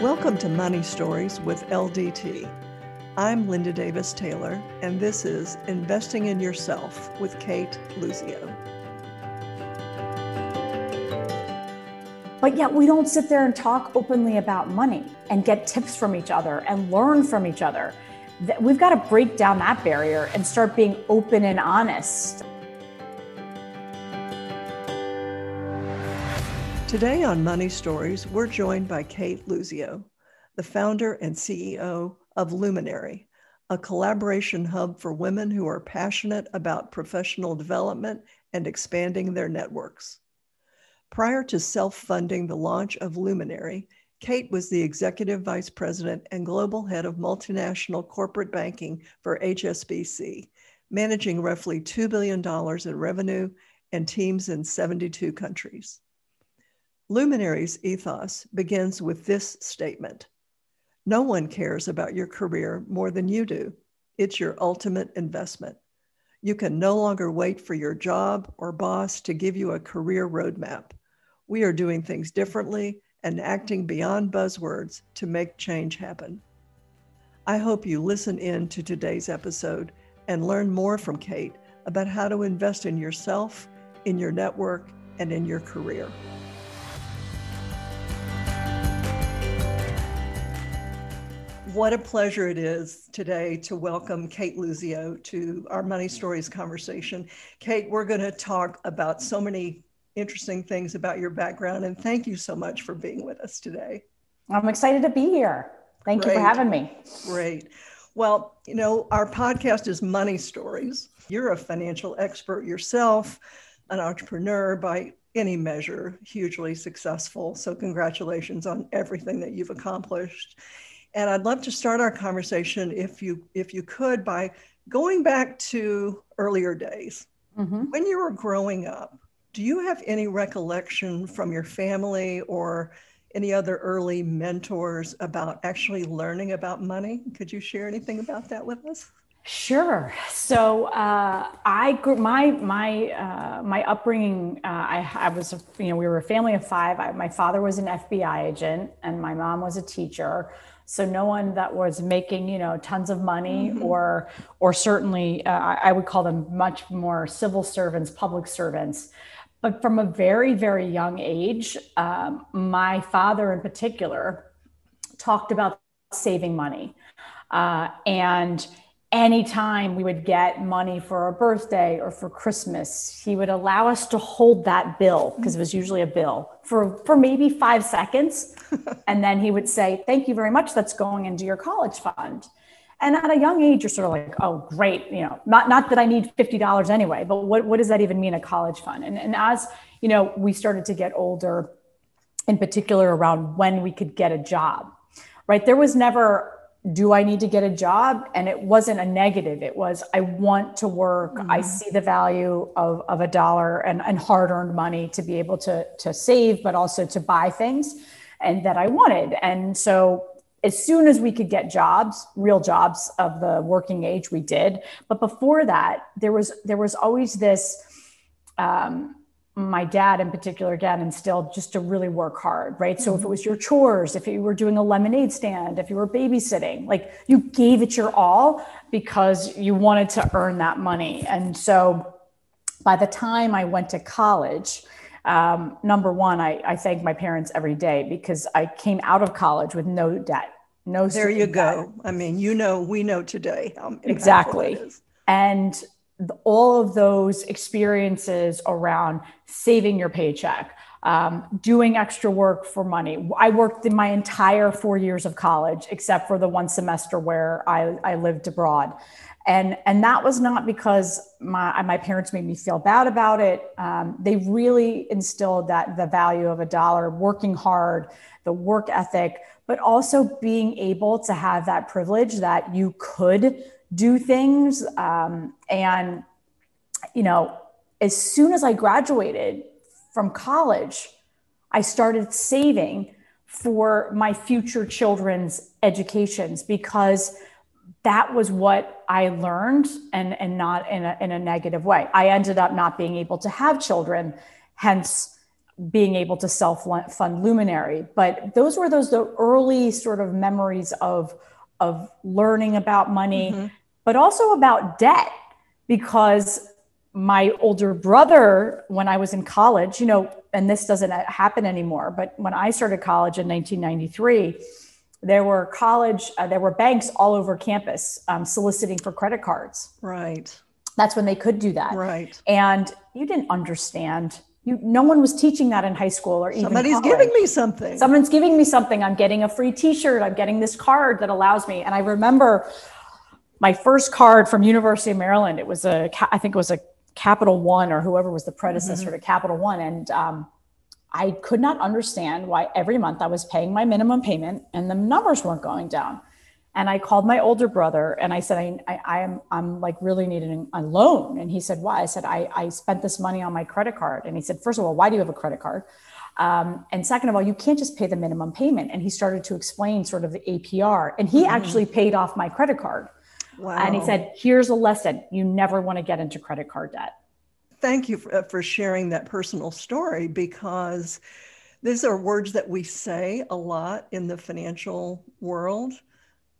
Welcome to Money Stories with LDT. I'm Linda Davis Taylor, and this is Investing in Yourself with Kate Luzio. But yet, we don't sit there and talk openly about money and get tips from each other and learn from each other. We've got to break down that barrier and start being open and honest. Today on Money Stories, we're joined by Kate Luzio, the founder and CEO of Luminary, a collaboration hub for women who are passionate about professional development and expanding their networks. Prior to self funding the launch of Luminary, Kate was the executive vice president and global head of multinational corporate banking for HSBC, managing roughly $2 billion in revenue and teams in 72 countries. Luminary's ethos begins with this statement No one cares about your career more than you do. It's your ultimate investment. You can no longer wait for your job or boss to give you a career roadmap. We are doing things differently and acting beyond buzzwords to make change happen. I hope you listen in to today's episode and learn more from Kate about how to invest in yourself, in your network, and in your career. What a pleasure it is today to welcome Kate Luzio to our Money Stories conversation. Kate, we're going to talk about so many interesting things about your background, and thank you so much for being with us today. I'm excited to be here. Thank Great. you for having me. Great. Well, you know, our podcast is Money Stories. You're a financial expert yourself, an entrepreneur by any measure, hugely successful. So, congratulations on everything that you've accomplished. And I'd love to start our conversation, if you if you could, by going back to earlier days. Mm-hmm. When you were growing up, do you have any recollection from your family or any other early mentors about actually learning about money? Could you share anything about that with us? Sure. So uh, I grew my my uh, my upbringing. Uh, I, I was you know we were a family of five. I, my father was an FBI agent and my mom was a teacher. So no one that was making, you know, tons of money mm-hmm. or, or certainly uh, I would call them much more civil servants, public servants. But from a very, very young age, um, my father in particular talked about saving money. Uh, and anytime we would get money for a birthday or for Christmas, he would allow us to hold that bill because it was usually a bill for, for maybe five seconds. and then he would say, Thank you very much. That's going into your college fund. And at a young age, you're sort of like, oh, great. You know, not, not that I need $50 anyway, but what, what does that even mean, a college fund? And, and as, you know, we started to get older, in particular around when we could get a job, right? There was never do I need to get a job? And it wasn't a negative. It was, I want to work. Mm-hmm. I see the value of, of a dollar and, and hard earned money to be able to, to save, but also to buy things and that I wanted. And so as soon as we could get jobs, real jobs of the working age, we did. But before that, there was, there was always this, um, my dad in particular again instilled just to really work hard right mm-hmm. so if it mm-hmm. was your chores if you were doing a lemonade stand if you were babysitting like you gave it your all because you wanted to earn that money and so by the time i went to college um, number one I, I thank my parents every day because i came out of college with no debt no there you go debt. i mean you know we know today exactly and all of those experiences around saving your paycheck, um, doing extra work for money. I worked in my entire four years of college, except for the one semester where I, I lived abroad. And, and that was not because my, my parents made me feel bad about it. Um, they really instilled that the value of a dollar, working hard, the work ethic, but also being able to have that privilege that you could do things. Um, and, you know, as soon as I graduated from college, I started saving for my future children's educations because that was what I learned and, and not in a, in a negative way. I ended up not being able to have children, hence being able to self fund Luminary. But those were those the early sort of memories of of learning about money, mm-hmm. But also about debt because my older brother when I was in college, you know, and this doesn't happen anymore, but when I started college in 1993, there were college, uh, there were banks all over campus um, soliciting for credit cards. Right. That's when they could do that. Right. And you didn't understand. You, no one was teaching that in high school or even somebody's college. Somebody's giving me something. Someone's giving me something. I'm getting a free T-shirt. I'm getting this card that allows me. And I remember my first card from University of Maryland. It was a, I think it was a Capital One or whoever was the predecessor mm-hmm. to Capital One, and um, I could not understand why every month I was paying my minimum payment and the numbers weren't going down. And I called my older brother and I said, I, I, I am, I'm like really needing a loan. And he said, why? I said, I, I spent this money on my credit card. And he said, first of all, why do you have a credit card? Um, and second of all, you can't just pay the minimum payment. And he started to explain sort of the APR. And he mm-hmm. actually paid off my credit card. Wow. And he said, here's a lesson. You never want to get into credit card debt thank you for, uh, for sharing that personal story because these are words that we say a lot in the financial world.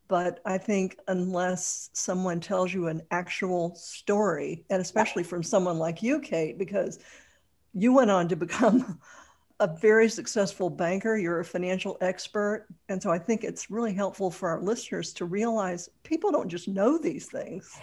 But I think unless someone tells you an actual story, and especially from someone like you, Kate, because you went on to become a very successful banker, you're a financial expert. And so I think it's really helpful for our listeners to realize people don't just know these things.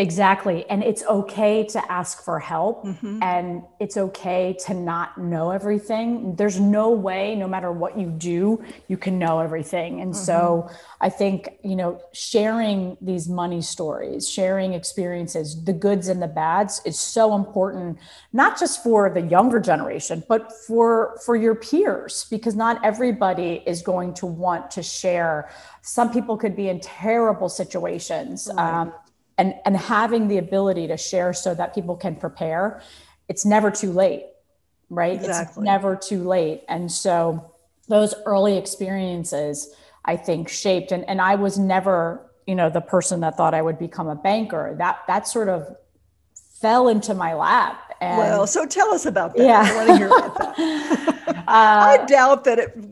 Exactly. And it's okay to ask for help mm-hmm. and it's okay to not know everything. There's no way, no matter what you do, you can know everything. And mm-hmm. so I think, you know, sharing these money stories, sharing experiences, the goods and the bads is so important, not just for the younger generation, but for for your peers, because not everybody is going to want to share. Some people could be in terrible situations. Um, and and having the ability to share so that people can prepare it's never too late right? Exactly. it's never too late. And so those early experiences i think shaped and, and i was never you know the person that thought i would become a banker. That that sort of fell into my lap and, well so tell us about that. Yeah. i want to hear about that. Uh, i doubt that it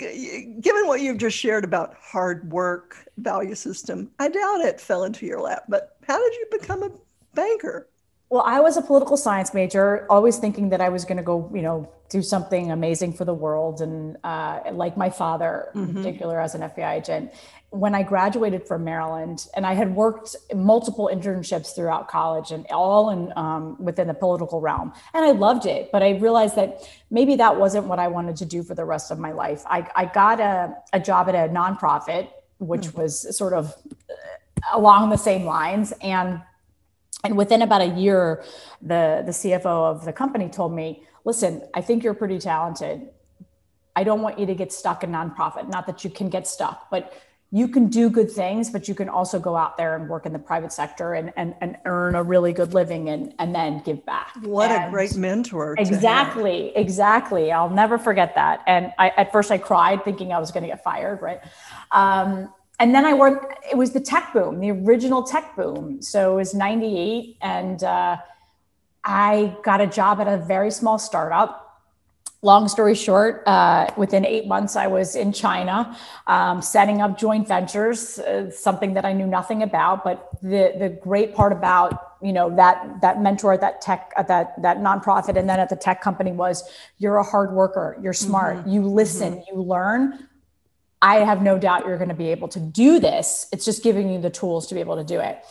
given what you've just shared about hard work value system i doubt it fell into your lap but how did you become a banker? Well, I was a political science major, always thinking that I was going to go, you know, do something amazing for the world. And uh, like my father, mm-hmm. in particular, as an FBI agent, when I graduated from Maryland, and I had worked multiple internships throughout college, and all in um, within the political realm, and I loved it. But I realized that maybe that wasn't what I wanted to do for the rest of my life. I, I got a, a job at a nonprofit, which mm-hmm. was sort of along the same lines. And and within about a year the the cfo of the company told me listen i think you're pretty talented. I don't want you to get stuck in nonprofit. Not that you can get stuck but you can do good things but you can also go out there and work in the private sector and and, and earn a really good living and and then give back. What and a great mentor exactly exactly. I'll never forget that. And i at first i cried thinking i was going to get fired right? Um, and then I worked, it was the tech boom, the original tech boom. So it was 98. And uh, I got a job at a very small startup. Long story short, uh, within eight months, I was in China um, setting up joint ventures, uh, something that I knew nothing about. But the, the great part about you know that that mentor at that tech at that that nonprofit and then at the tech company was you're a hard worker, you're smart, mm-hmm. you listen, mm-hmm. you learn I have no doubt you're going to be able to do this. It's just giving you the tools to be able to do it.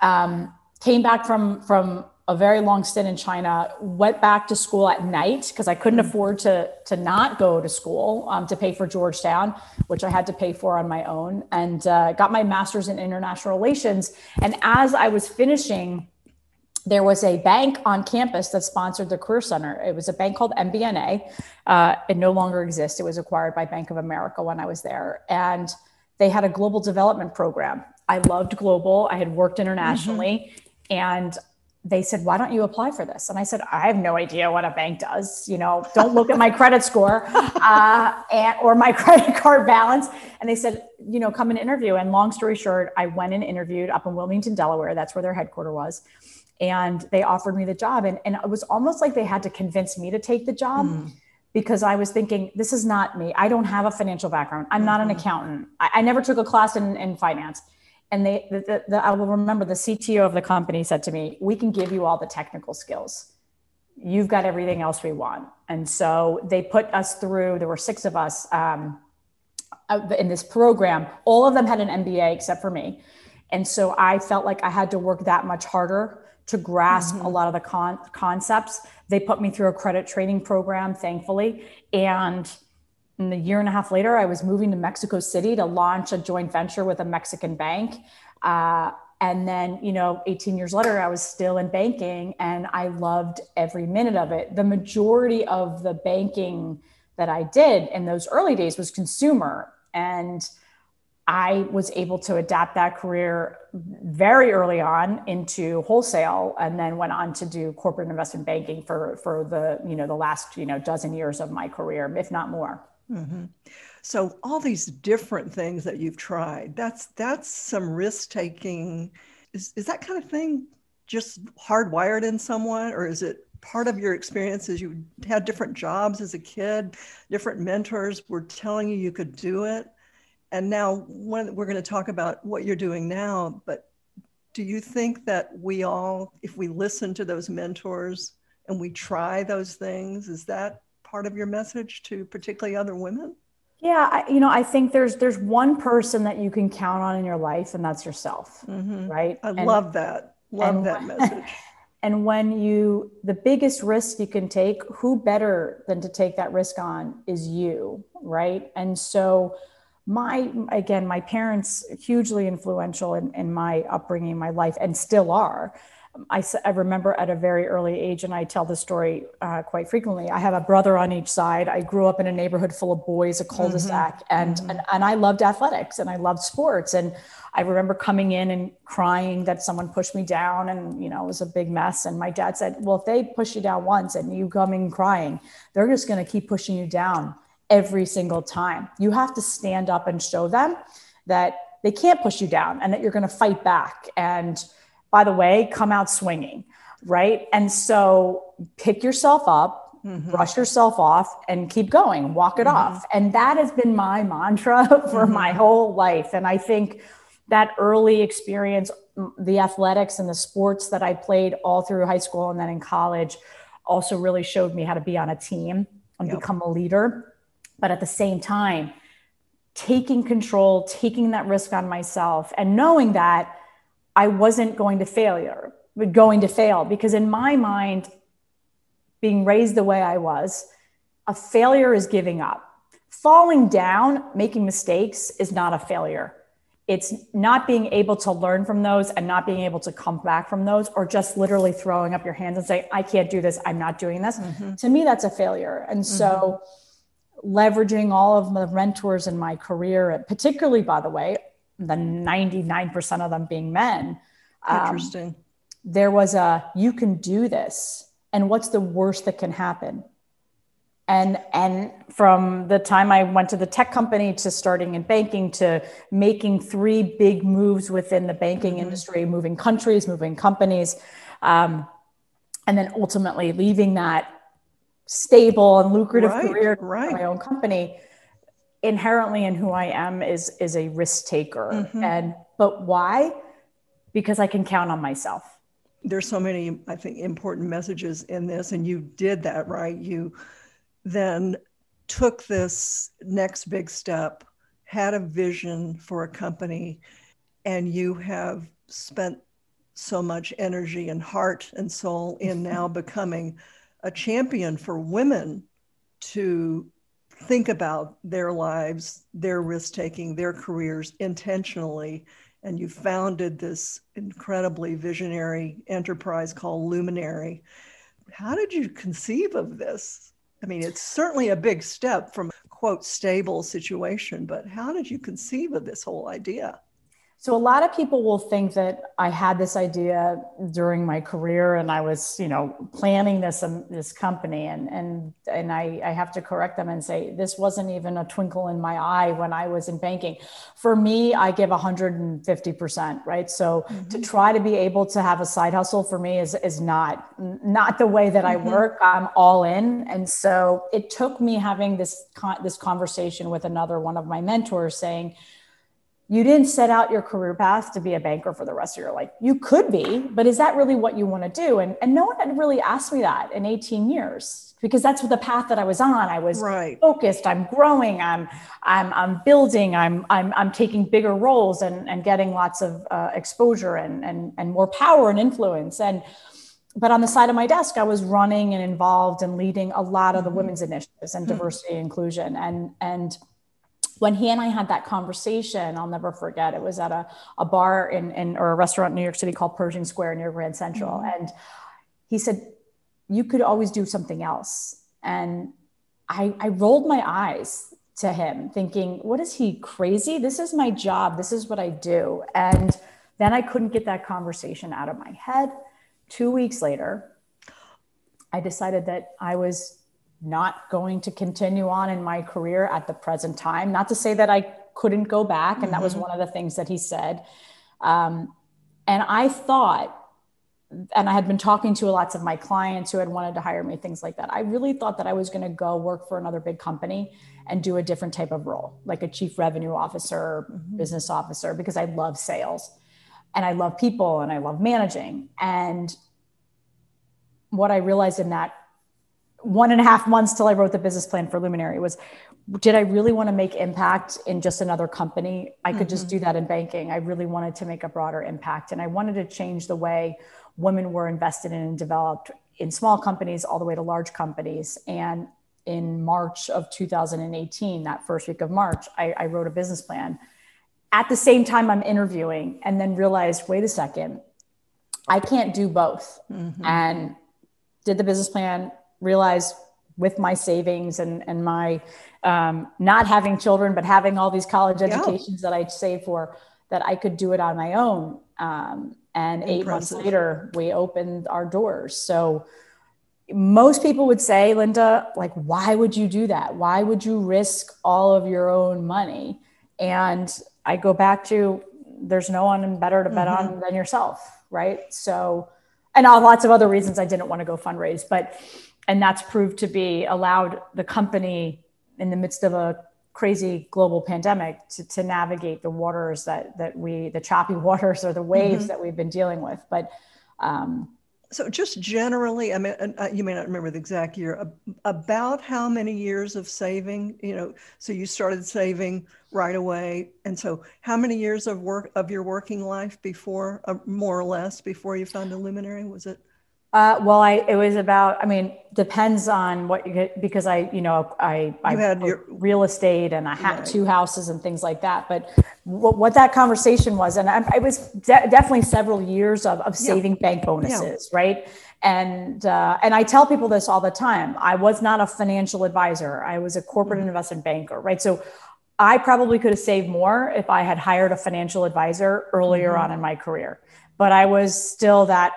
Um, came back from from a very long stint in China. Went back to school at night because I couldn't afford to to not go to school um, to pay for Georgetown, which I had to pay for on my own, and uh, got my master's in international relations. And as I was finishing there was a bank on campus that sponsored the Career Center. It was a bank called MBNA. Uh, it no longer exists. It was acquired by Bank of America when I was there. And they had a global development program. I loved global, I had worked internationally. Mm-hmm. And they said, Why don't you apply for this? And I said, I have no idea what a bank does. You know, don't look at my credit score uh, and, or my credit card balance. And they said, You know, come and interview. And long story short, I went and interviewed up in Wilmington, Delaware. That's where their headquarters was and they offered me the job and, and it was almost like they had to convince me to take the job mm. because I was thinking, this is not me. I don't have a financial background. I'm mm-hmm. not an mm-hmm. accountant. I, I, never took a class in, in finance. And they, the, the, the, I will remember the CTO of the company said to me, we can give you all the technical skills. You've got everything else we want. And so they put us through, there were six of us um, in this program. All of them had an MBA except for me. And so I felt like I had to work that much harder to grasp mm-hmm. a lot of the con- concepts. They put me through a credit training program, thankfully. And in a year and a half later, I was moving to Mexico City to launch a joint venture with a Mexican bank. Uh, and then, you know, 18 years later, I was still in banking and I loved every minute of it. The majority of the banking that I did in those early days was consumer. And I was able to adapt that career very early on into wholesale and then went on to do corporate investment banking for, for the, you know, the last, you know, dozen years of my career, if not more. Mm-hmm. So all these different things that you've tried, that's, that's some risk taking. Is, is that kind of thing just hardwired in someone or is it part of your experiences you had different jobs as a kid different mentors were telling you you could do it and now when we're going to talk about what you're doing now but do you think that we all if we listen to those mentors and we try those things is that part of your message to particularly other women? Yeah I, you know i think there's there's one person that you can count on in your life and that's yourself mm-hmm. right? I and, love that. Love that message. and when you the biggest risk you can take who better than to take that risk on is you right? And so my again my parents hugely influential in, in my upbringing my life and still are I, I remember at a very early age and i tell the story uh, quite frequently i have a brother on each side i grew up in a neighborhood full of boys a cul-de-sac mm-hmm. And, mm-hmm. and and i loved athletics and i loved sports and i remember coming in and crying that someone pushed me down and you know it was a big mess and my dad said well if they push you down once and you come in crying they're just going to keep pushing you down every single time. You have to stand up and show them that they can't push you down and that you're going to fight back. And by the way, come out swinging, right? And so pick yourself up, mm-hmm. brush yourself off, and keep going, walk it mm-hmm. off. And that has been my mantra for mm-hmm. my whole life. And I think that early experience, the athletics and the sports that I played all through high school and then in college also really showed me how to be on a team and yep. become a leader but at the same time, taking control, taking that risk on myself, and knowing that I wasn't going to failure, going to fail, because in my mind, being raised the way I was, a failure is giving up. Falling down, making mistakes is not a failure. It's not being able to learn from those and not being able to come back from those, or just literally throwing up your hands and say, I can't do this. I'm not doing this. Mm-hmm. To me, that's a failure. And so, mm-hmm leveraging all of the mentors in my career, particularly, by the way, the 99% of them being men. Um, Interesting. Um, there was a, you can do this. And what's the worst that can happen? And, and from the time I went to the tech company to starting in banking to making three big moves within the banking mm-hmm. industry, moving countries, moving companies, um, and then ultimately leaving that stable and lucrative right, career right. my own company inherently in who i am is is a risk taker mm-hmm. and but why because i can count on myself there's so many i think important messages in this and you did that right you then took this next big step had a vision for a company and you have spent so much energy and heart and soul in now becoming a champion for women to think about their lives, their risk taking, their careers intentionally. And you founded this incredibly visionary enterprise called Luminary. How did you conceive of this? I mean, it's certainly a big step from quote stable situation, but how did you conceive of this whole idea? So a lot of people will think that I had this idea during my career and I was, you know, planning this um, this company and and and I, I have to correct them and say this wasn't even a twinkle in my eye when I was in banking. For me, I give 150%, right? So mm-hmm. to try to be able to have a side hustle for me is is not not the way that mm-hmm. I work. I'm all in. And so it took me having this con- this conversation with another one of my mentors saying, you didn't set out your career path to be a banker for the rest of your life. You could be, but is that really what you want to do? And, and no one had really asked me that in 18 years because that's the path that I was on. I was right. focused. I'm growing. I'm, I'm, I'm building. I'm, I'm, I'm taking bigger roles and, and getting lots of uh, exposure and, and, and more power and influence. And, but on the side of my desk, I was running and involved and leading a lot of the mm-hmm. women's initiatives and mm-hmm. diversity and inclusion. And, and, when he and I had that conversation, I'll never forget. It was at a, a bar in, in or a restaurant in New York City called Pershing Square near Grand Central. Mm-hmm. And he said, You could always do something else. And I, I rolled my eyes to him, thinking, What is he crazy? This is my job. This is what I do. And then I couldn't get that conversation out of my head. Two weeks later, I decided that I was not going to continue on in my career at the present time. Not to say that I couldn't go back, and mm-hmm. that was mm-hmm. one of the things that he said. Um, and I thought, and I had been talking to lots of my clients who had wanted to hire me, things like that. I really thought that I was going to go work for another big company and do a different type of role, like a chief revenue officer, mm-hmm. business officer, because I love sales and I love people and I love managing. And what I realized in that one and a half months till I wrote the business plan for Luminary was did I really want to make impact in just another company? I could mm-hmm. just do that in banking. I really wanted to make a broader impact and I wanted to change the way women were invested in and developed in small companies all the way to large companies. And in March of 2018, that first week of March, I, I wrote a business plan. At the same time, I'm interviewing and then realized, wait a second, I can't do both. Mm-hmm. And did the business plan, realized with my savings and, and my um, not having children, but having all these college educations yeah. that I'd saved for, that I could do it on my own. Um, and Impressive. eight months later, we opened our doors. So most people would say, Linda, like, why would you do that? Why would you risk all of your own money? And I go back to there's no one better to bet mm-hmm. on than yourself, right? So, and lots of other reasons I didn't want to go fundraise, but and that's proved to be allowed the company in the midst of a crazy global pandemic to, to navigate the waters that that we the choppy waters or the waves mm-hmm. that we've been dealing with. But um, so just generally i mean uh, you may not remember the exact year about how many years of saving you know so you started saving right away. And so how many years of work of your working life before uh, more or less before you found a luminary? Was it uh, well, I it was about. I mean, depends on what you get because I, you know, I I had your, real estate and I had two houses and things like that. But what, what that conversation was, and I, it was de- definitely several years of of saving yeah. bank bonuses, yeah. right? And uh, and I tell people this all the time. I was not a financial advisor. I was a corporate mm-hmm. investment banker, right? So I probably could have saved more if I had hired a financial advisor earlier mm-hmm. on in my career. But I was still that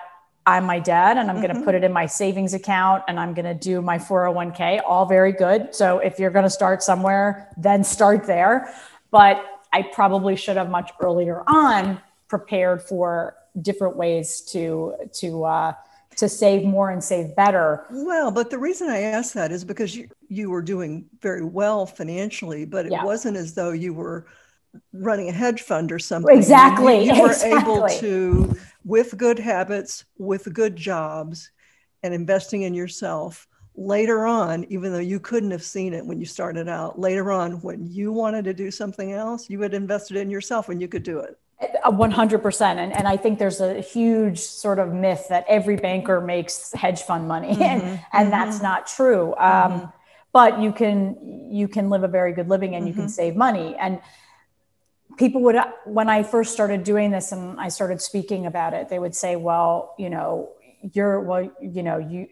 I'm my dad and I'm mm-hmm. going to put it in my savings account and I'm going to do my 401k. All very good. So if you're going to start somewhere, then start there. But I probably should have much earlier on prepared for different ways to to uh, to save more and save better. Well, but the reason I ask that is because you you were doing very well financially, but it yeah. wasn't as though you were running a hedge fund or something. Exactly. You, were exactly. able to with good habits, with good jobs, and investing in yourself later on, even though you couldn't have seen it when you started out, later on, when you wanted to do something else, you had invested in yourself and you could do it. 100% and, and i think there's a huge sort of myth that every banker makes hedge fund money mm-hmm, and, and mm-hmm. that's not true um, mm-hmm. but you can you can live a very good living and you can mm-hmm. save money and people would when i first started doing this and i started speaking about it they would say well you know you're well you know you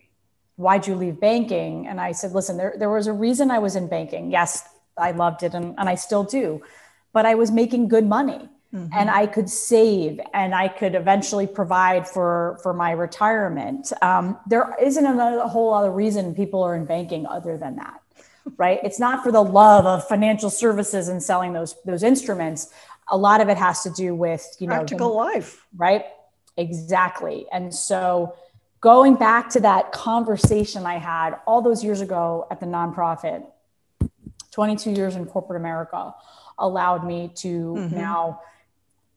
why'd you leave banking and i said listen there, there was a reason i was in banking yes i loved it and, and i still do but i was making good money mm-hmm. and I could save and I could eventually provide for for my retirement. Um, there isn't a whole other reason people are in banking other than that, right? It's not for the love of financial services and selling those those instruments. A lot of it has to do with you know practical the, life, right? Exactly, and so going back to that conversation I had all those years ago at the nonprofit, 22 years in corporate America allowed me to mm-hmm. now,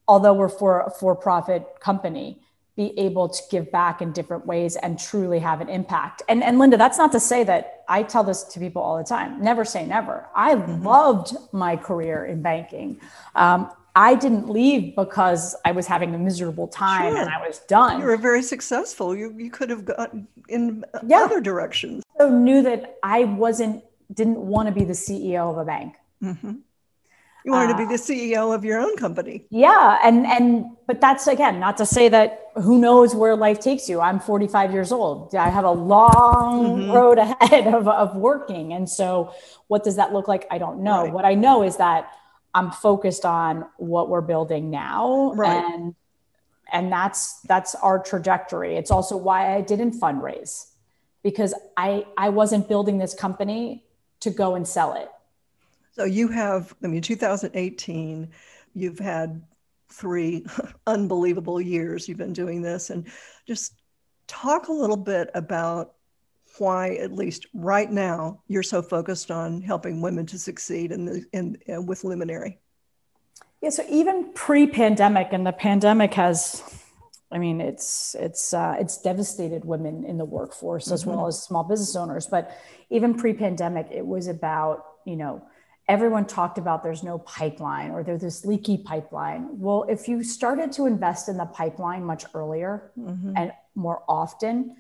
although we're for a for profit company, be able to give back in different ways and truly have an impact. And, and Linda, that's not to say that I tell this to people all the time never say never. I mm-hmm. loved my career in banking. Um, I didn't leave because I was having a miserable time sure. and I was done. You were very successful. You you could have gone in yeah. other directions. So knew that I wasn't didn't want to be the CEO of a bank. Mm-hmm. You wanted uh, to be the CEO of your own company. Yeah, and and but that's again not to say that who knows where life takes you. I'm 45 years old. I have a long mm-hmm. road ahead of of working, and so what does that look like? I don't know. Right. What I know is that I'm focused on what we're building now right. and and that's that's our trajectory. It's also why I didn't fundraise because I I wasn't building this company to go and sell it. So you have I mean 2018 you've had three unbelievable years you've been doing this and just talk a little bit about why, at least right now, you're so focused on helping women to succeed in the in, in with Luminary. Yeah, so even pre-pandemic, and the pandemic has, I mean, it's it's uh, it's devastated women in the workforce mm-hmm. as well as small business owners. But even pre-pandemic, it was about you know everyone talked about there's no pipeline or there's this leaky pipeline. Well, if you started to invest in the pipeline much earlier mm-hmm. and more often,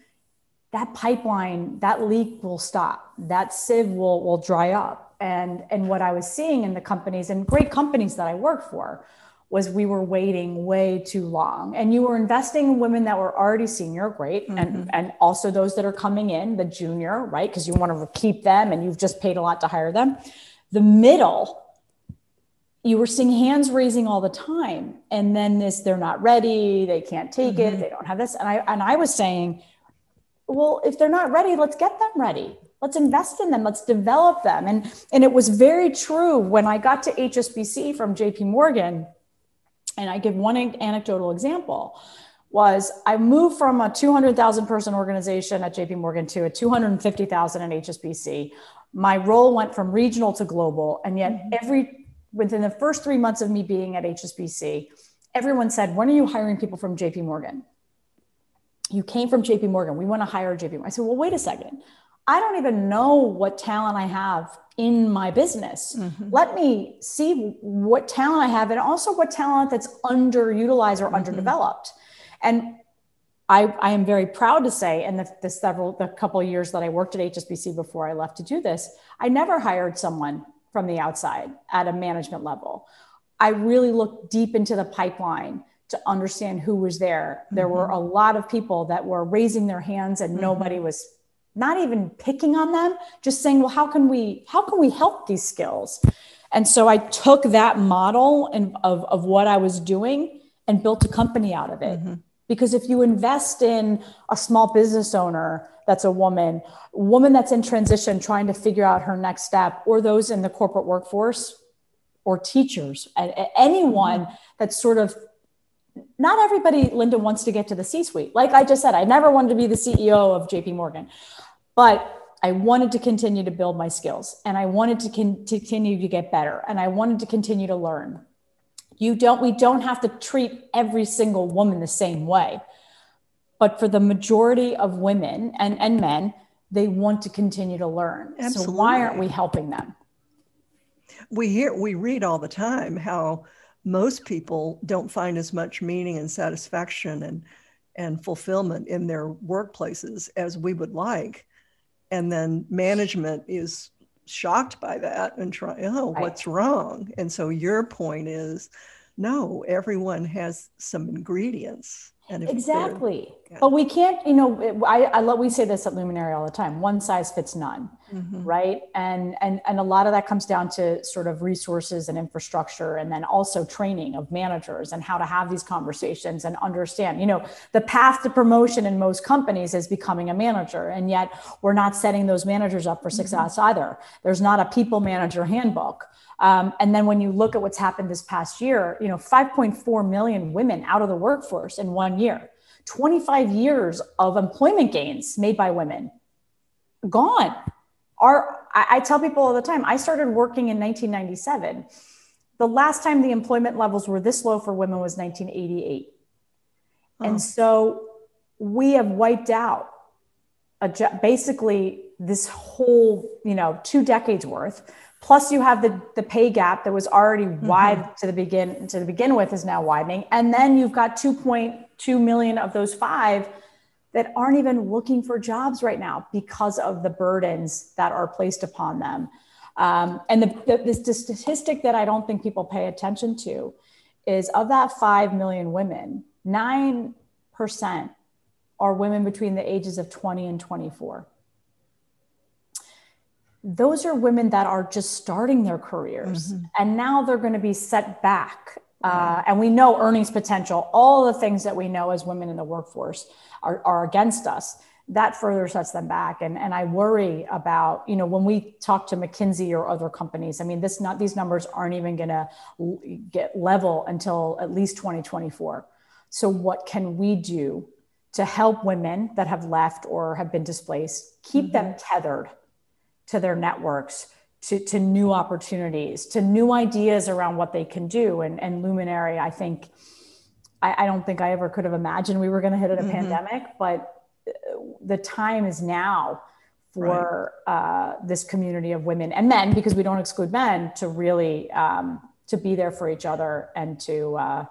that pipeline, that leak will stop. That sieve will, will dry up. And, and what I was seeing in the companies and great companies that I work for was we were waiting way too long. And you were investing in women that were already senior, great. Mm-hmm. And, and also those that are coming in, the junior, right? Because you want to keep them and you've just paid a lot to hire them. The middle, you were seeing hands raising all the time. And then this, they're not ready, they can't take mm-hmm. it, they don't have this. And I and I was saying, well, if they're not ready, let's get them ready. Let's invest in them. Let's develop them. And, and it was very true when I got to HSBC from JP Morgan. And I give one anecdotal example was I moved from a 200,000 person organization at JP Morgan to a 250,000 in HSBC. My role went from regional to global. And yet mm-hmm. every, within the first three months of me being at HSBC, everyone said, when are you hiring people from JP Morgan? you came from JP Morgan. We want to hire JP Morgan. I said, well, wait a second. I don't even know what talent I have in my business. Mm-hmm. Let me see what talent I have and also what talent that's underutilized or mm-hmm. underdeveloped. And I, I, am very proud to say, in the, the several, the couple of years that I worked at HSBC before I left to do this, I never hired someone from the outside at a management level. I really looked deep into the pipeline to understand who was there. There mm-hmm. were a lot of people that were raising their hands and mm-hmm. nobody was not even picking on them, just saying, well, how can we how can we help these skills? And so I took that model and of, of what I was doing and built a company out of it. Mm-hmm. Because if you invest in a small business owner that's a woman, woman that's in transition trying to figure out her next step, or those in the corporate workforce, or teachers, anyone that's sort of not everybody, Linda, wants to get to the C suite. Like I just said, I never wanted to be the CEO of JP Morgan, but I wanted to continue to build my skills and I wanted to con- to continue to get better and I wanted to continue to learn. You don't, we don't have to treat every single woman the same way. But for the majority of women and, and men, they want to continue to learn. Absolutely. So why aren't we helping them? We hear, we read all the time how most people don't find as much meaning and satisfaction and and fulfillment in their workplaces as we would like and then management is shocked by that and try oh right. what's wrong and so your point is no everyone has some ingredients and exactly but we can't, you know, I, I love, we say this at Luminary all the time, one size fits none, mm-hmm. right? And, and, and a lot of that comes down to sort of resources and infrastructure, and then also training of managers and how to have these conversations and understand, you know, the path to promotion in most companies is becoming a manager. And yet we're not setting those managers up for success mm-hmm. either. There's not a people manager handbook. Um, and then when you look at what's happened this past year, you know, 5.4 million women out of the workforce in one year 25 years of employment gains made by women gone. Our, I, I tell people all the time, I started working in 1997. The last time the employment levels were this low for women was 1988. Oh. And so we have wiped out a, basically this whole, you know, two decades worth. Plus you have the, the pay gap that was already mm-hmm. wide to the begin to the begin with is now widening. And then you've got 2.2 million of those five that aren't even looking for jobs right now because of the burdens that are placed upon them. Um, and the, the, the statistic that I don't think people pay attention to is of that 5 million women, 9% are women between the ages of 20 and 24. Those are women that are just starting their careers mm-hmm. and now they're going to be set back. Uh, and we know earnings potential, all the things that we know as women in the workforce are, are against us that further sets them back and, and i worry about you know when we talk to mckinsey or other companies i mean this not these numbers aren't even going to get level until at least 2024 so what can we do to help women that have left or have been displaced keep mm-hmm. them tethered to their networks to, to new opportunities to new ideas around what they can do and, and luminary i think I, I don't think i ever could have imagined we were going to hit a mm-hmm. pandemic but the time is now for right. uh, this community of women and men, because we don't exclude men, to really um, to be there for each other and to uh,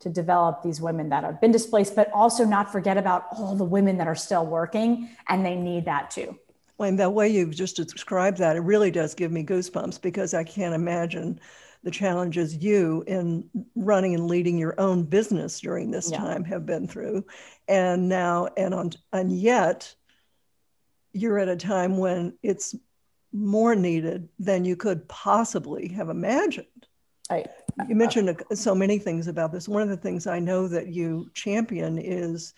to develop these women that have been displaced, but also not forget about all the women that are still working, and they need that too. And the way you've just described that, it really does give me goosebumps because I can't imagine the challenges you in running and leading your own business during this yeah. time have been through. And now and on and yet you're at a time when it's more needed than you could possibly have imagined. I, you mentioned so many things about this. One of the things i know that you champion is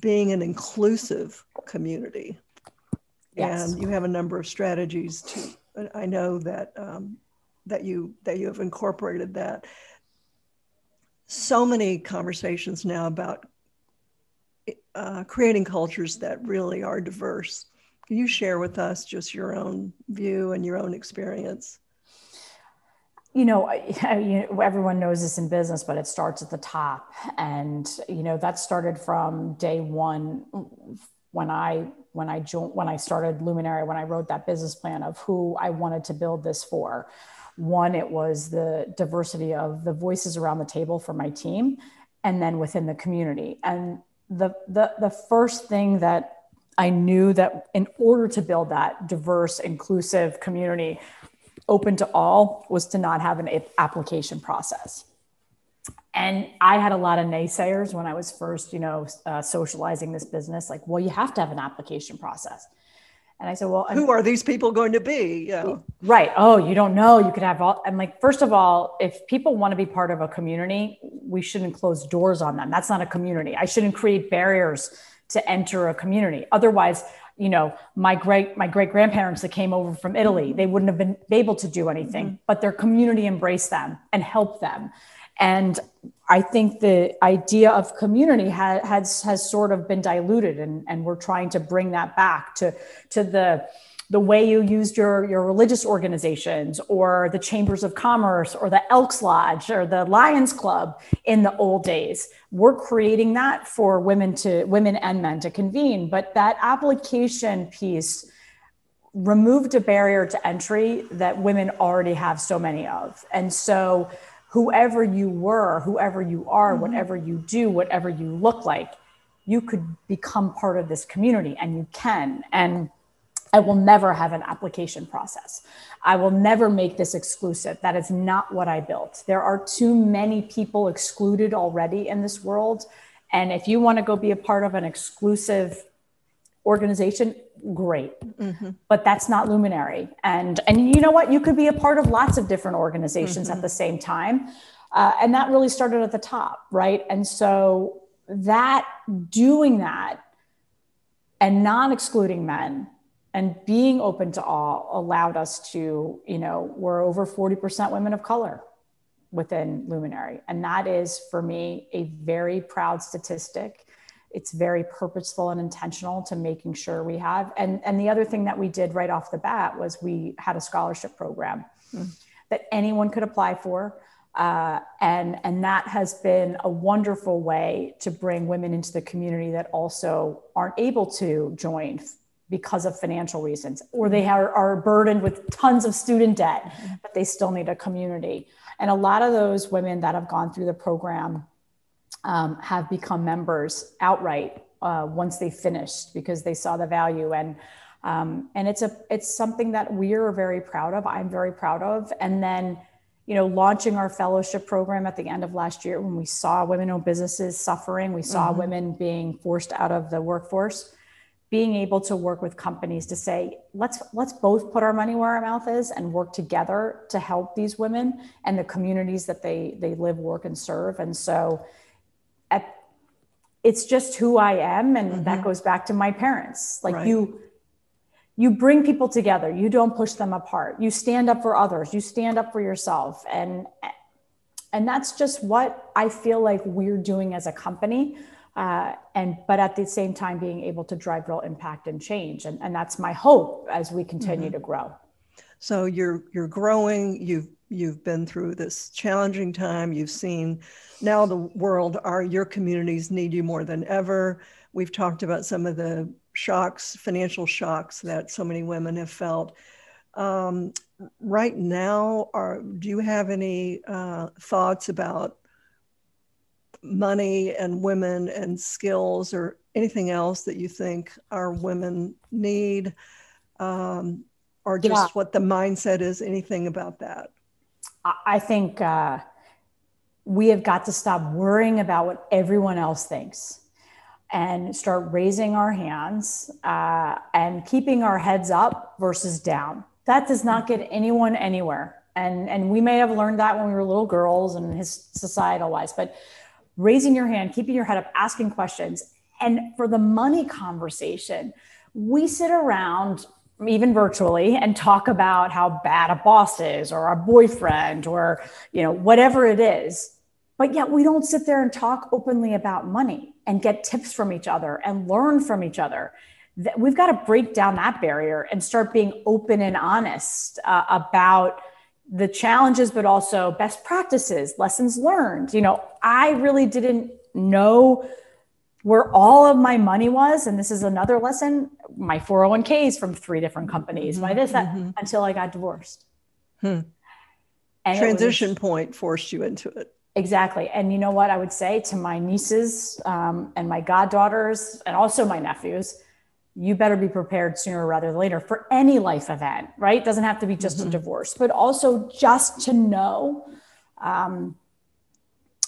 being an inclusive community yes. and you have a number of strategies to i know that um, that you that you have incorporated that so many conversations now about uh, creating cultures that really are diverse can you share with us just your own view and your own experience you know, you know, everyone knows this in business, but it starts at the top. And, you know, that started from day one when I when I joined when I started Luminary, when I wrote that business plan of who I wanted to build this for. One, it was the diversity of the voices around the table for my team, and then within the community. And the the the first thing that I knew that in order to build that diverse, inclusive community, open to all, was to not have an application process. And I had a lot of naysayers when I was first, you know, uh, socializing this business. Like, well, you have to have an application process. And I said, well, who are these people going to be? Yeah. Right. Oh, you don't know. You could have all. I'm like, first of all, if people want to be part of a community, we shouldn't close doors on them. That's not a community. I shouldn't create barriers to enter a community. Otherwise, you know, my great my great grandparents that came over from Italy, they wouldn't have been able to do anything, mm-hmm. but their community embraced them and helped them. And I think the idea of community ha- has has sort of been diluted, and, and we're trying to bring that back to to the the way you used your your religious organizations or the chambers of commerce or the Elks Lodge or the Lions Club in the old days. We're creating that for women to women and men to convene, but that application piece removed a barrier to entry that women already have so many of, and so whoever you were, whoever you are, mm-hmm. whatever you do, whatever you look like, you could become part of this community and you can. And I will never have an application process. I will never make this exclusive. That is not what I built. There are too many people excluded already in this world. And if you want to go be a part of an exclusive organization, great. Mm-hmm. But that's not Luminary. And and you know what? You could be a part of lots of different organizations mm-hmm. at the same time. Uh, and that really started at the top, right? And so that doing that and non excluding men and being open to all allowed us to, you know, we're over 40% women of color within Luminary. And that is for me a very proud statistic. It's very purposeful and intentional to making sure we have. And, and the other thing that we did right off the bat was we had a scholarship program mm. that anyone could apply for. Uh, and, and that has been a wonderful way to bring women into the community that also aren't able to join because of financial reasons, or they are, are burdened with tons of student debt, mm-hmm. but they still need a community. And a lot of those women that have gone through the program um, have become members outright uh, once they finished because they saw the value and um, and it's a it's something that we're very proud of. I'm very proud of. And then you know, launching our fellowship program at the end of last year when we saw women-owned businesses suffering, we saw mm-hmm. women being forced out of the workforce, being able to work with companies to say, let's let's both put our money where our mouth is and work together to help these women and the communities that they they live, work, and serve. And so it's just who I am. And mm-hmm. that goes back to my parents. Like right. you you bring people together you don't push them apart you stand up for others you stand up for yourself and and that's just what i feel like we're doing as a company uh, and but at the same time being able to drive real impact and change and, and that's my hope as we continue mm-hmm. to grow so you're you're growing you've you've been through this challenging time you've seen now the world Are your communities need you more than ever we've talked about some of the shocks, financial shocks that so many women have felt. Um, right now, are, do you have any uh, thoughts about money and women and skills or anything else that you think our women need? Um, or just yeah. what the mindset is, anything about that? I think uh, we have got to stop worrying about what everyone else thinks and start raising our hands uh, and keeping our heads up versus down. That does not get anyone anywhere. And, and we may have learned that when we were little girls and his societal wise, but raising your hand, keeping your head up, asking questions. And for the money conversation, we sit around even virtually and talk about how bad a boss is or a boyfriend or you know whatever it is but yet we don't sit there and talk openly about money and get tips from each other and learn from each other. We've got to break down that barrier and start being open and honest uh, about the challenges, but also best practices, lessons learned. You know, I really didn't know where all of my money was. And this is another lesson my 401ks from three different companies, mm-hmm, my this, that, mm-hmm. until I got divorced. Hmm. Transition was, point forced you into it. Exactly. And you know what I would say to my nieces um, and my goddaughters and also my nephews, you better be prepared sooner rather than later for any life event, right? It doesn't have to be just mm-hmm. a divorce, but also just to know um,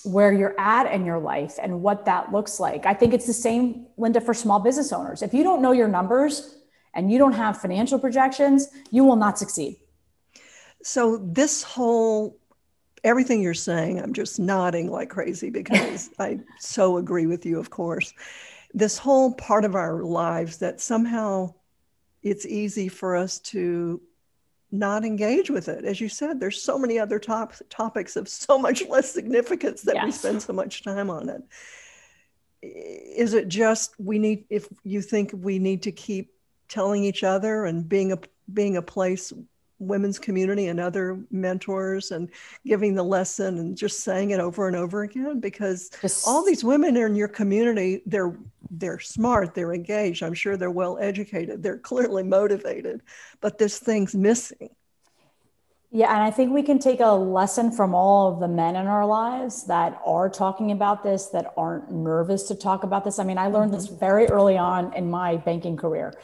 where you're at in your life and what that looks like. I think it's the same, Linda, for small business owners. If you don't know your numbers and you don't have financial projections, you will not succeed. So, this whole everything you're saying, I'm just nodding like crazy because I so agree with you, of course. This whole part of our lives that somehow it's easy for us to not engage with it. As you said, there's so many other top, topics of so much less significance that yes. we spend so much time on it. Is it just we need, if you think we need to keep telling each other and being a being a place women's community and other mentors and giving the lesson and just saying it over and over again because just, all these women in your community they're they're smart they're engaged i'm sure they're well educated they're clearly motivated but this thing's missing yeah and i think we can take a lesson from all of the men in our lives that are talking about this that aren't nervous to talk about this i mean i learned mm-hmm. this very early on in my banking career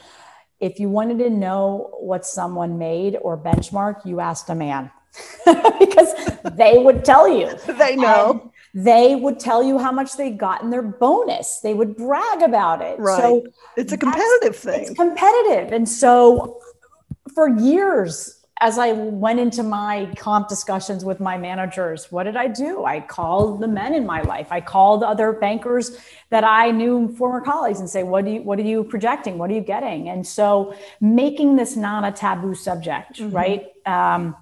if you wanted to know what someone made or benchmark, you asked a man because they would tell you. they know. They would tell you how much they got in their bonus. They would brag about it. Right. So it's a competitive thing. It's competitive. And so for years, as I went into my comp discussions with my managers, what did I do? I called the men in my life. I called other bankers that I knew, former colleagues, and say, "What do you? What are you projecting? What are you getting?" And so, making this not a taboo subject, mm-hmm. right? Um,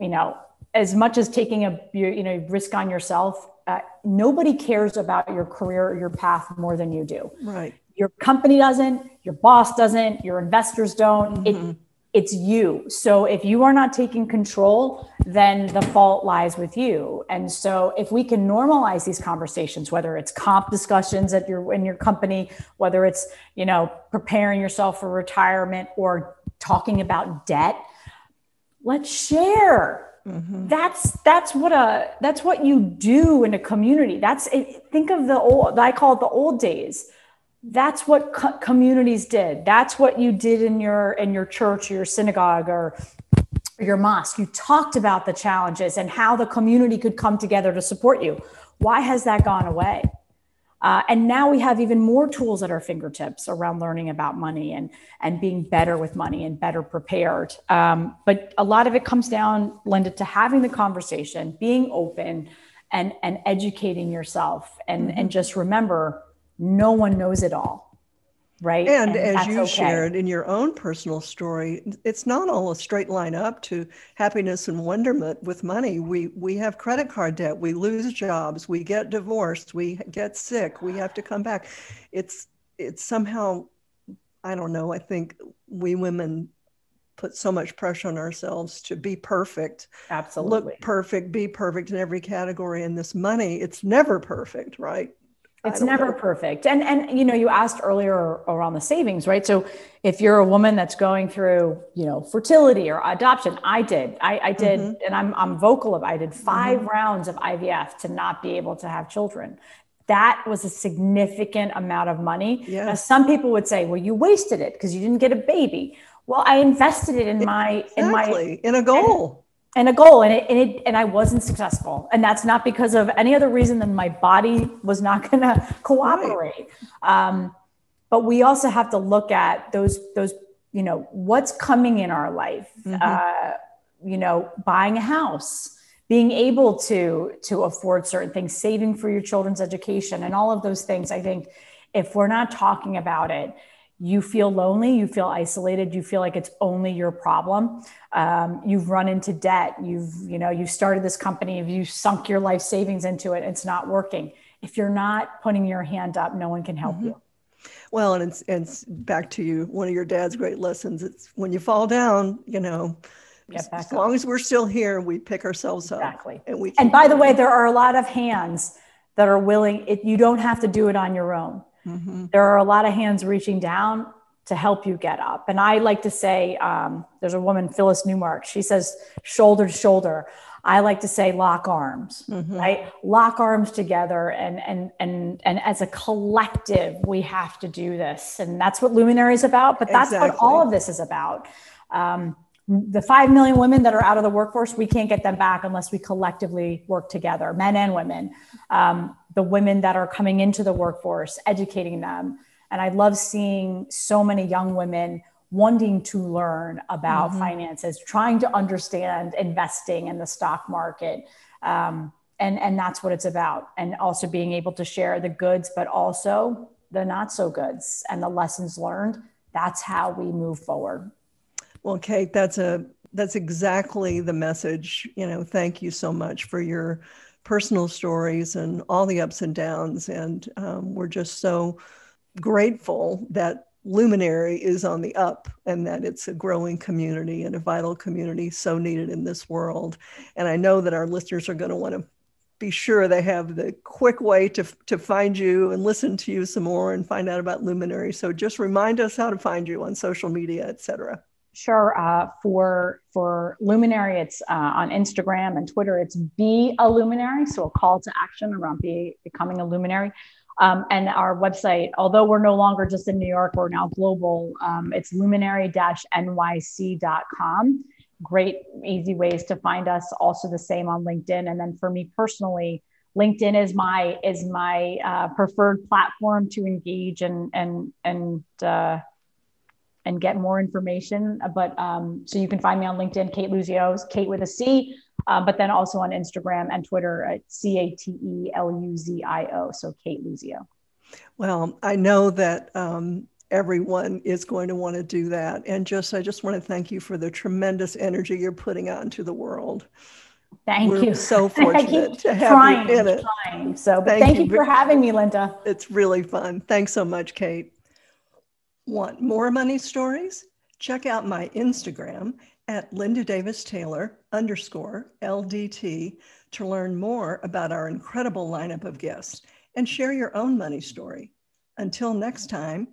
you know, as much as taking a you know risk on yourself, uh, nobody cares about your career or your path more than you do. Right. Your company doesn't. Your boss doesn't. Your investors don't. Mm-hmm. It, it's you. So if you are not taking control, then the fault lies with you. And so if we can normalize these conversations, whether it's comp discussions at your in your company, whether it's, you know, preparing yourself for retirement or talking about debt, let's share. Mm-hmm. That's that's what a that's what you do in a community. That's think of the old I call it the old days. That's what co- communities did. That's what you did in your in your church or your synagogue or your mosque. You talked about the challenges and how the community could come together to support you. Why has that gone away uh, and now we have even more tools at our fingertips around learning about money and and being better with money and better prepared. Um, but a lot of it comes down linda to having the conversation being open and and educating yourself. And mm-hmm. and just remember no one knows it all right? And, and as you okay. shared in your own personal story it's not all a straight line up to happiness and wonderment with money. We we have credit card debt. We lose jobs. We get divorced. We get sick. We have to come back. It's it's somehow i don't know i think we women put so much pressure on ourselves to be perfect absolutely. look perfect be perfect in every category and this money it's never perfect right it's never know. perfect and and you know you asked earlier around the savings right so if you're a woman that's going through you know fertility or adoption i did i, I did mm-hmm. and i'm i'm vocal of i did 5 mm-hmm. rounds of ivf to not be able to have children that was a significant amount of money yes. now some people would say well you wasted it because you didn't get a baby well i invested it in my exactly. in my in a goal and a goal and it, and it and I wasn't successful and that's not because of any other reason than my body was not going to cooperate right. um, but we also have to look at those those you know what's coming in our life mm-hmm. uh, you know buying a house being able to to afford certain things saving for your children's education and all of those things i think if we're not talking about it you feel lonely, you feel isolated, you feel like it's only your problem. Um, you've run into debt. You've, you know, you've started this company, You've sunk your life savings into it, it's not working. If you're not putting your hand up, no one can help mm-hmm. you. Well, and it's, and it's back to you. One of your dad's great lessons. It's when you fall down, you know, as, as long as we're still here, we pick ourselves up. Exactly. And we. And by the way, there are a lot of hands that are willing. It, you don't have to do it on your own Mm-hmm. There are a lot of hands reaching down to help you get up. And I like to say, um, there's a woman, Phyllis Newmark, she says shoulder to shoulder. I like to say lock arms, mm-hmm. right? Lock arms together and and and and as a collective, we have to do this. And that's what Luminary is about, but that's exactly. what all of this is about. Um, the 5 million women that are out of the workforce, we can't get them back unless we collectively work together, men and women. Um, the women that are coming into the workforce, educating them. And I love seeing so many young women wanting to learn about mm-hmm. finances, trying to understand investing in the stock market. Um, and, and that's what it's about. And also being able to share the goods, but also the not so goods and the lessons learned. That's how we move forward. Well, Cate, that's a that's exactly the message. You know, thank you so much for your personal stories and all the ups and downs. And um, we're just so grateful that Luminary is on the up and that it's a growing community and a vital community so needed in this world. And I know that our listeners are going to want to be sure they have the quick way to, to find you and listen to you some more and find out about Luminary. So just remind us how to find you on social media, et cetera. Sure. Uh, for for Luminary, it's uh, on Instagram and Twitter. It's be a luminary, so a call to action around be, becoming a luminary. Um, and our website, although we're no longer just in New York, we're now global. Um, it's luminary-nyc.com. Great, easy ways to find us. Also the same on LinkedIn. And then for me personally, LinkedIn is my is my uh, preferred platform to engage and and and uh, and get more information. But um, so you can find me on LinkedIn, Cate Luzio, Cate with a C, uh, but then also on Instagram and Twitter at C A T E L U Z I O. So Cate Luzio. Well, I know that um, everyone is going to want to do that. And just, I just want to thank you for the tremendous energy you're putting out into the world. Thank We're you. so fortunate to have trying, you in it. Trying. So, thank, thank you, you for having me, Linda. It's really fun. Thanks so much, Cate. Want more money stories? Check out my Instagram at Linda Davis Taylor underscore LDT to learn more about our incredible lineup of guests and share your own money story. Until next time,